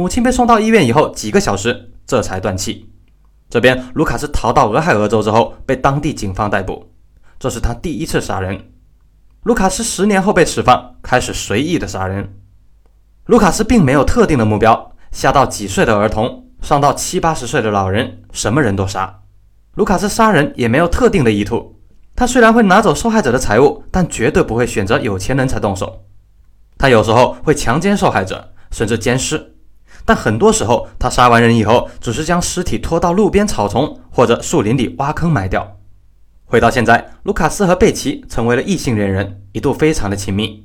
母亲被送到医院以后，几个小时这才断气。这边，卢卡斯逃到俄亥俄州之后，被当地警方逮捕，这是他第一次杀人。卢卡斯十年后被释放，开始随意的杀人。卢卡斯并没有特定的目标，下到几岁的儿童，上到七八十岁的老人，什么人都杀。卢卡斯杀人也没有特定的意图，他虽然会拿走受害者的财物，但绝对不会选择有钱人才动手。他有时候会强奸受害者，甚至奸尸。但很多时候，他杀完人以后，只是将尸体拖到路边草丛或者树林里挖坑埋掉。回到现在，卢卡斯和贝奇成为了异性恋人，一度非常的亲密。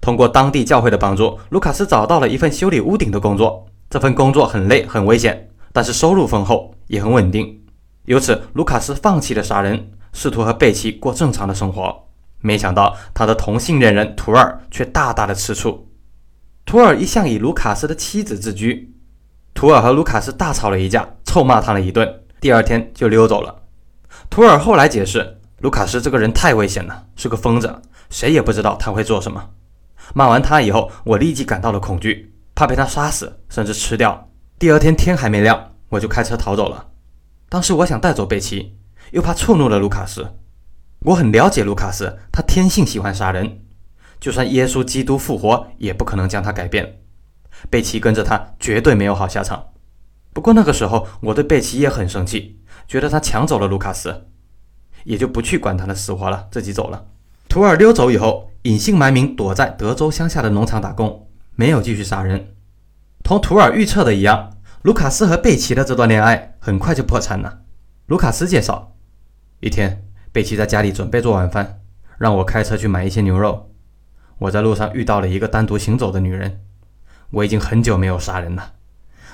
通过当地教会的帮助，卢卡斯找到了一份修理屋顶的工作。这份工作很累很危险，但是收入丰厚，也很稳定。由此，卢卡斯放弃了杀人，试图和贝奇过正常的生活。没想到，他的同性恋人图尔却大大的吃醋。图尔一向以卢卡斯的妻子自居，图尔和卢卡斯大吵了一架，臭骂他了一顿，第二天就溜走了。图尔后来解释，卢卡斯这个人太危险了，是个疯子，谁也不知道他会做什么。骂完他以后，我立即感到了恐惧，怕被他杀死，甚至吃掉。第二天天还没亮，我就开车逃走了。当时我想带走贝奇，又怕触怒了卢卡斯。我很了解卢卡斯，他天性喜欢杀人。就算耶稣基督复活，也不可能将他改变。贝奇跟着他，绝对没有好下场。不过那个时候，我对贝奇也很生气，觉得他抢走了卢卡斯，也就不去管他的死活了，自己走了。图尔溜走以后，隐姓埋名，躲在德州乡下的农场打工，没有继续杀人。同图尔预测的一样，卢卡斯和贝奇的这段恋爱很快就破产了。卢卡斯介绍，一天，贝奇在家里准备做晚饭，让我开车去买一些牛肉。我在路上遇到了一个单独行走的女人，我已经很久没有杀人了，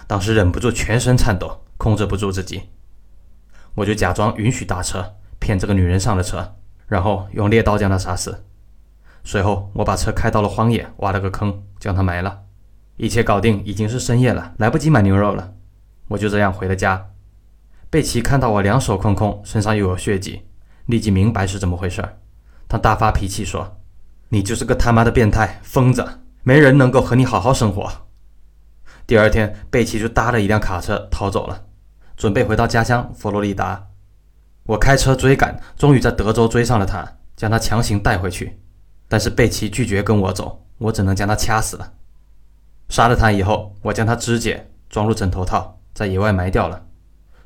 当时忍不住全身颤抖，控制不住自己，我就假装允许搭车，骗这个女人上了车，然后用猎刀将她杀死。随后我把车开到了荒野，挖了个坑将她埋了。一切搞定，已经是深夜了，来不及买牛肉了，我就这样回了家。贝奇看到我两手空空，身上又有血迹，立即明白是怎么回事，他大发脾气说。你就是个他妈的变态疯子，没人能够和你好好生活。第二天，贝奇就搭了一辆卡车逃走了，准备回到家乡佛罗里达。我开车追赶，终于在德州追上了他，将他强行带回去。但是贝奇拒绝跟我走，我只能将他掐死了。杀了他以后，我将他肢解装入枕头套，在野外埋掉了。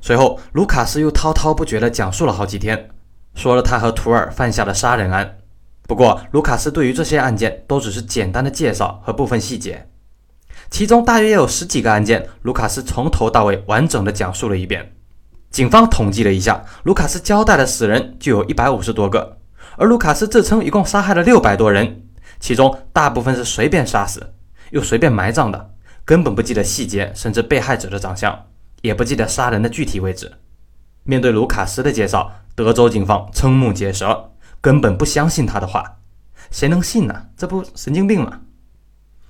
随后，卢卡斯又滔滔不绝地讲述了好几天，说了他和图尔犯下的杀人案。不过，卢卡斯对于这些案件都只是简单的介绍和部分细节，其中大约有十几个案件，卢卡斯从头到尾完整的讲述了一遍。警方统计了一下，卢卡斯交代的死人就有一百五十多个，而卢卡斯自称一共杀害了六百多人，其中大部分是随便杀死，又随便埋葬的，根本不记得细节，甚至被害者的长相，也不记得杀人的具体位置。面对卢卡斯的介绍，德州警方瞠目结舌。根本不相信他的话，谁能信呢？这不神经病吗？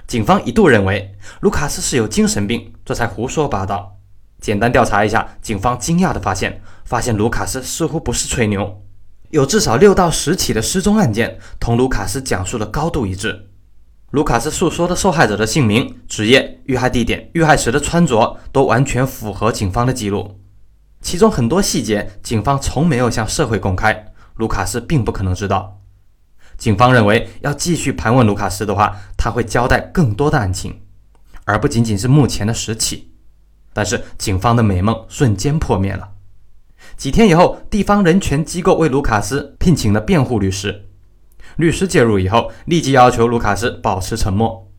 警方一度认为卢卡斯是有精神病，这才胡说八道。简单调查一下，警方惊讶地发现，发现卢卡斯似乎不是吹牛，有至少六到十起的失踪案件同卢卡斯讲述的高度一致。卢卡斯诉说的受害者的姓名、职业、遇害地点、遇害时的穿着都完全符合警方的记录，其中很多细节警方从没有向社会公开。卢卡斯并不可能知道。警方认为，要继续盘问卢卡斯的话，他会交代更多的案情，而不仅仅是目前的十起。但是，警方的美梦瞬间破灭了。几天以后，地方人权机构为卢卡斯聘请了辩护律师。律师介入以后，立即要求卢卡斯保持沉默。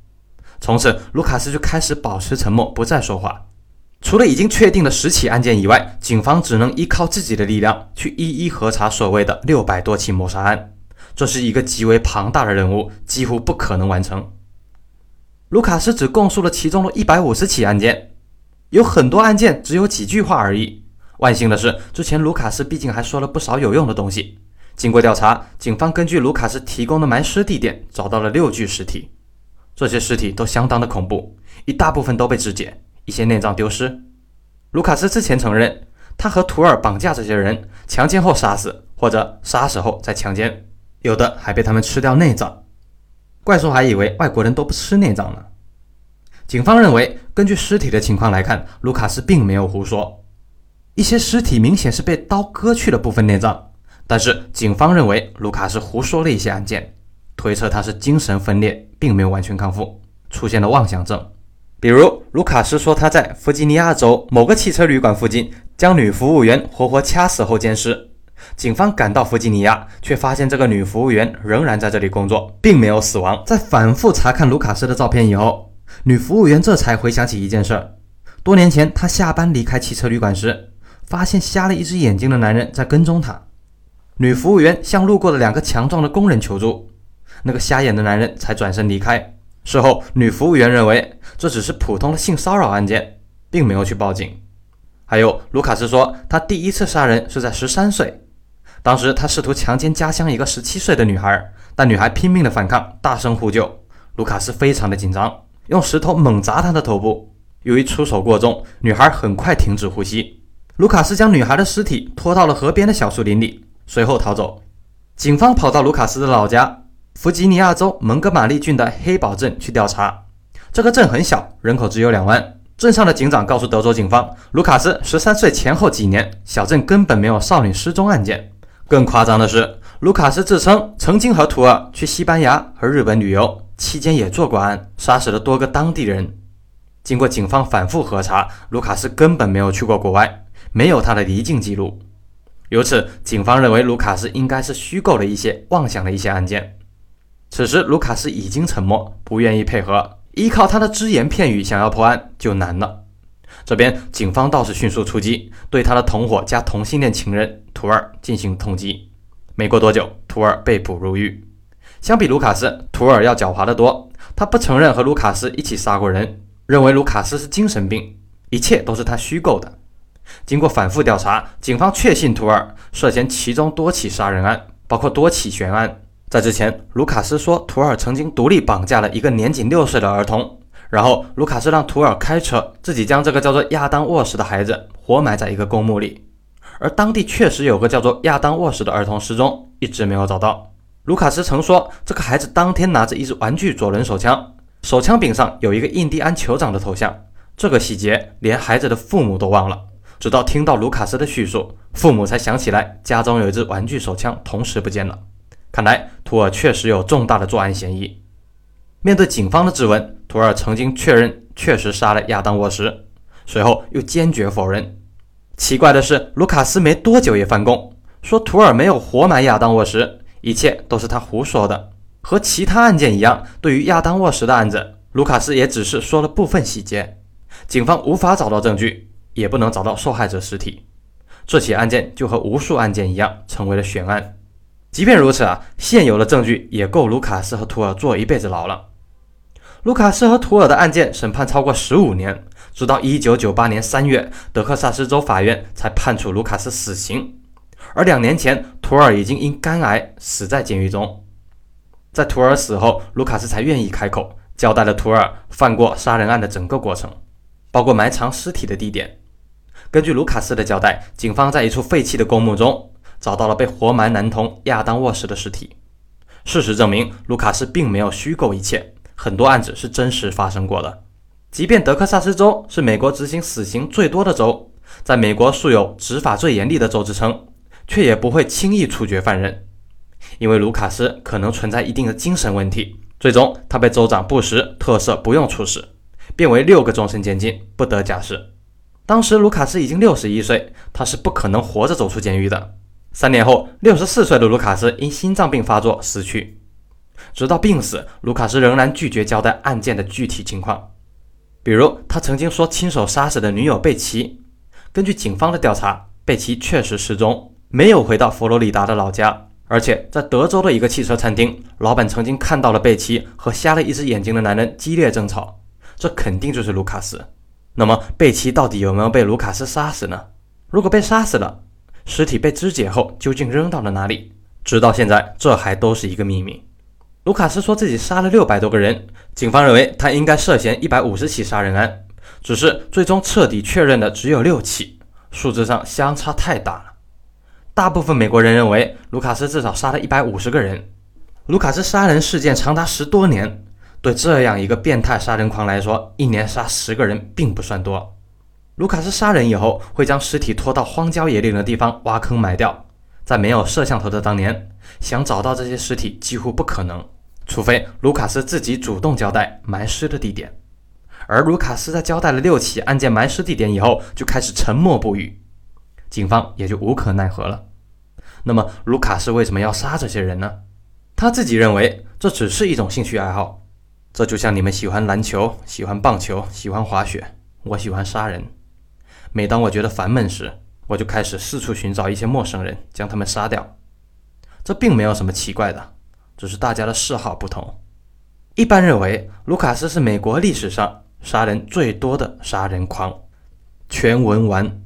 从此，卢卡斯就开始保持沉默，不再说话。除了已经确定的十起案件以外，警方只能依靠自己的力量去一一核查所谓的六百多起谋杀案，这是一个极为庞大的任务，几乎不可能完成。卢卡斯只供述了其中的一百五十起案件，有很多案件只有几句话而已。万幸的是，之前卢卡斯毕竟还说了不少有用的东西。经过调查，警方根据卢卡斯提供的埋尸地点找到了六具尸体，这些尸体都相当的恐怖，一大部分都被肢解。一些内脏丢失，卢卡斯之前承认，他和图尔绑架这些人，强奸后杀死，或者杀死后再强奸，有的还被他们吃掉内脏。怪兽还以为外国人都不吃内脏呢。警方认为，根据尸体的情况来看，卢卡斯并没有胡说。一些尸体明显是被刀割去了部分内脏，但是警方认为卢卡斯胡说了一些案件，推测他是精神分裂，并没有完全康复，出现了妄想症。比如，卢卡斯说他在弗吉尼亚州某个汽车旅馆附近将女服务员活活掐死后奸尸。警方赶到弗吉尼亚，却发现这个女服务员仍然在这里工作，并没有死亡。在反复查看卢卡斯的照片以后，女服务员这才回想起一件事儿：多年前，她下班离开汽车旅馆时，发现瞎了一只眼睛的男人在跟踪她。女服务员向路过的两个强壮的工人求助，那个瞎眼的男人才转身离开。事后，女服务员认为这只是普通的性骚扰案件，并没有去报警。还有，卢卡斯说他第一次杀人是在十三岁。当时他试图强奸家乡一个十七岁的女孩，但女孩拼命的反抗，大声呼救。卢卡斯非常的紧张，用石头猛砸她的头部。由于出手过重，女孩很快停止呼吸。卢卡斯将女孩的尸体拖到了河边的小树林里，随后逃走。警方跑到卢卡斯的老家弗吉尼亚州蒙哥马利郡的黑堡镇去调查。这个镇很小，人口只有两万。镇上的警长告诉德州警方，卢卡斯十三岁前后几年，小镇根本没有少女失踪案件。更夸张的是，卢卡斯自称曾经和图尔去西班牙和日本旅游，期间也做过案，杀死了多个当地人。经过警方反复核查，卢卡斯根本没有去过国外，没有他的离境记录。由此，警方认为卢卡斯应该是虚构了一些、妄想的一些案件。此时，卢卡斯已经沉默，不愿意配合，依靠他的只言片语想要破案就难了。这边警方倒是迅速出击，对他的同伙加同性恋情人图尔进行通缉。没过多久，图尔被捕入狱。相比卢卡斯，图尔要狡猾得多。他不承认和卢卡斯一起杀过人，认为卢卡斯是精神病，一切都是他虚构的。经过反复调查，警方确信图尔涉嫌其中多起杀人案，包括多起悬案。在之前，卢卡斯说图尔曾经独立绑架了一个年仅六岁的儿童。然后，卢卡斯让图尔开车，自己将这个叫做亚当沃什的孩子活埋在一个公墓里。而当地确实有个叫做亚当沃什的儿童失踪，一直没有找到。卢卡斯曾说，这个孩子当天拿着一支玩具左轮手枪，手枪柄上有一个印第安酋长的头像。这个细节连孩子的父母都忘了，直到听到卢卡斯的叙述，父母才想起来家中有一支玩具手枪同时不见了。看来，图尔确实有重大的作案嫌疑。面对警方的质问，图尔曾经确认确实杀了亚当沃什，随后又坚决否认。奇怪的是，卢卡斯没多久也翻供，说图尔没有活埋亚当沃什，一切都是他胡说的。和其他案件一样，对于亚当沃什的案子，卢卡斯也只是说了部分细节，警方无法找到证据，也不能找到受害者尸体。这起案件就和无数案件一样，成为了悬案。即便如此啊，现有的证据也够卢卡斯和图尔坐一辈子牢了。卢卡斯和图尔的案件审判超过十五年，直到一九九八年三月，德克萨斯州法院才判处卢卡斯死刑。而两年前，图尔已经因肝癌死在监狱中。在图尔死后，卢卡斯才愿意开口交代了图尔犯过杀人案的整个过程，包括埋藏尸体的地点。根据卢卡斯的交代，警方在一处废弃的公墓中找到了被活埋男童亚当沃什的尸体。事实证明，卢卡斯并没有虚构一切。很多案子是真实发生过的，即便德克萨斯州是美国执行死刑最多的州，在美国素有执法最严厉的州之称，却也不会轻易处决犯人，因为卢卡斯可能存在一定的精神问题。最终，他被州长布什特赦，不用处死，变为六个终身监禁，不得假释。当时卢卡斯已经六十一岁，他是不可能活着走出监狱的。三年后，六十四岁的卢卡斯因心脏病发作死去。直到病死，卢卡斯仍然拒绝交代案件的具体情况。比如，他曾经说亲手杀死的女友贝奇。根据警方的调查，贝奇确实失踪，没有回到佛罗里达的老家，而且在德州的一个汽车餐厅，老板曾经看到了贝奇和瞎了一只眼睛的男人激烈争吵。这肯定就是卢卡斯。那么，贝奇到底有没有被卢卡斯杀死呢？如果被杀死了，尸体被肢解后究竟扔到了哪里？直到现在，这还都是一个秘密。卢卡斯说自己杀了六百多个人，警方认为他应该涉嫌一百五十起杀人案，只是最终彻底确认的只有六起，数字上相差太大了。大部分美国人认为卢卡斯至少杀了一百五十个人。卢卡斯杀人事件长达十多年，对这样一个变态杀人狂来说，一年杀十个人并不算多。卢卡斯杀人以后，会将尸体拖到荒郊野岭的地方挖坑埋掉。在没有摄像头的当年，想找到这些尸体几乎不可能，除非卢卡斯自己主动交代埋尸的地点。而卢卡斯在交代了六起案件埋尸地点以后，就开始沉默不语，警方也就无可奈何了。那么，卢卡斯为什么要杀这些人呢？他自己认为这只是一种兴趣爱好，这就像你们喜欢篮球、喜欢棒球、喜欢滑雪，我喜欢杀人。每当我觉得烦闷时，我就开始四处寻找一些陌生人，将他们杀掉。这并没有什么奇怪的，只是大家的嗜好不同。一般认为，卢卡斯是美国历史上杀人最多的杀人狂。全文完。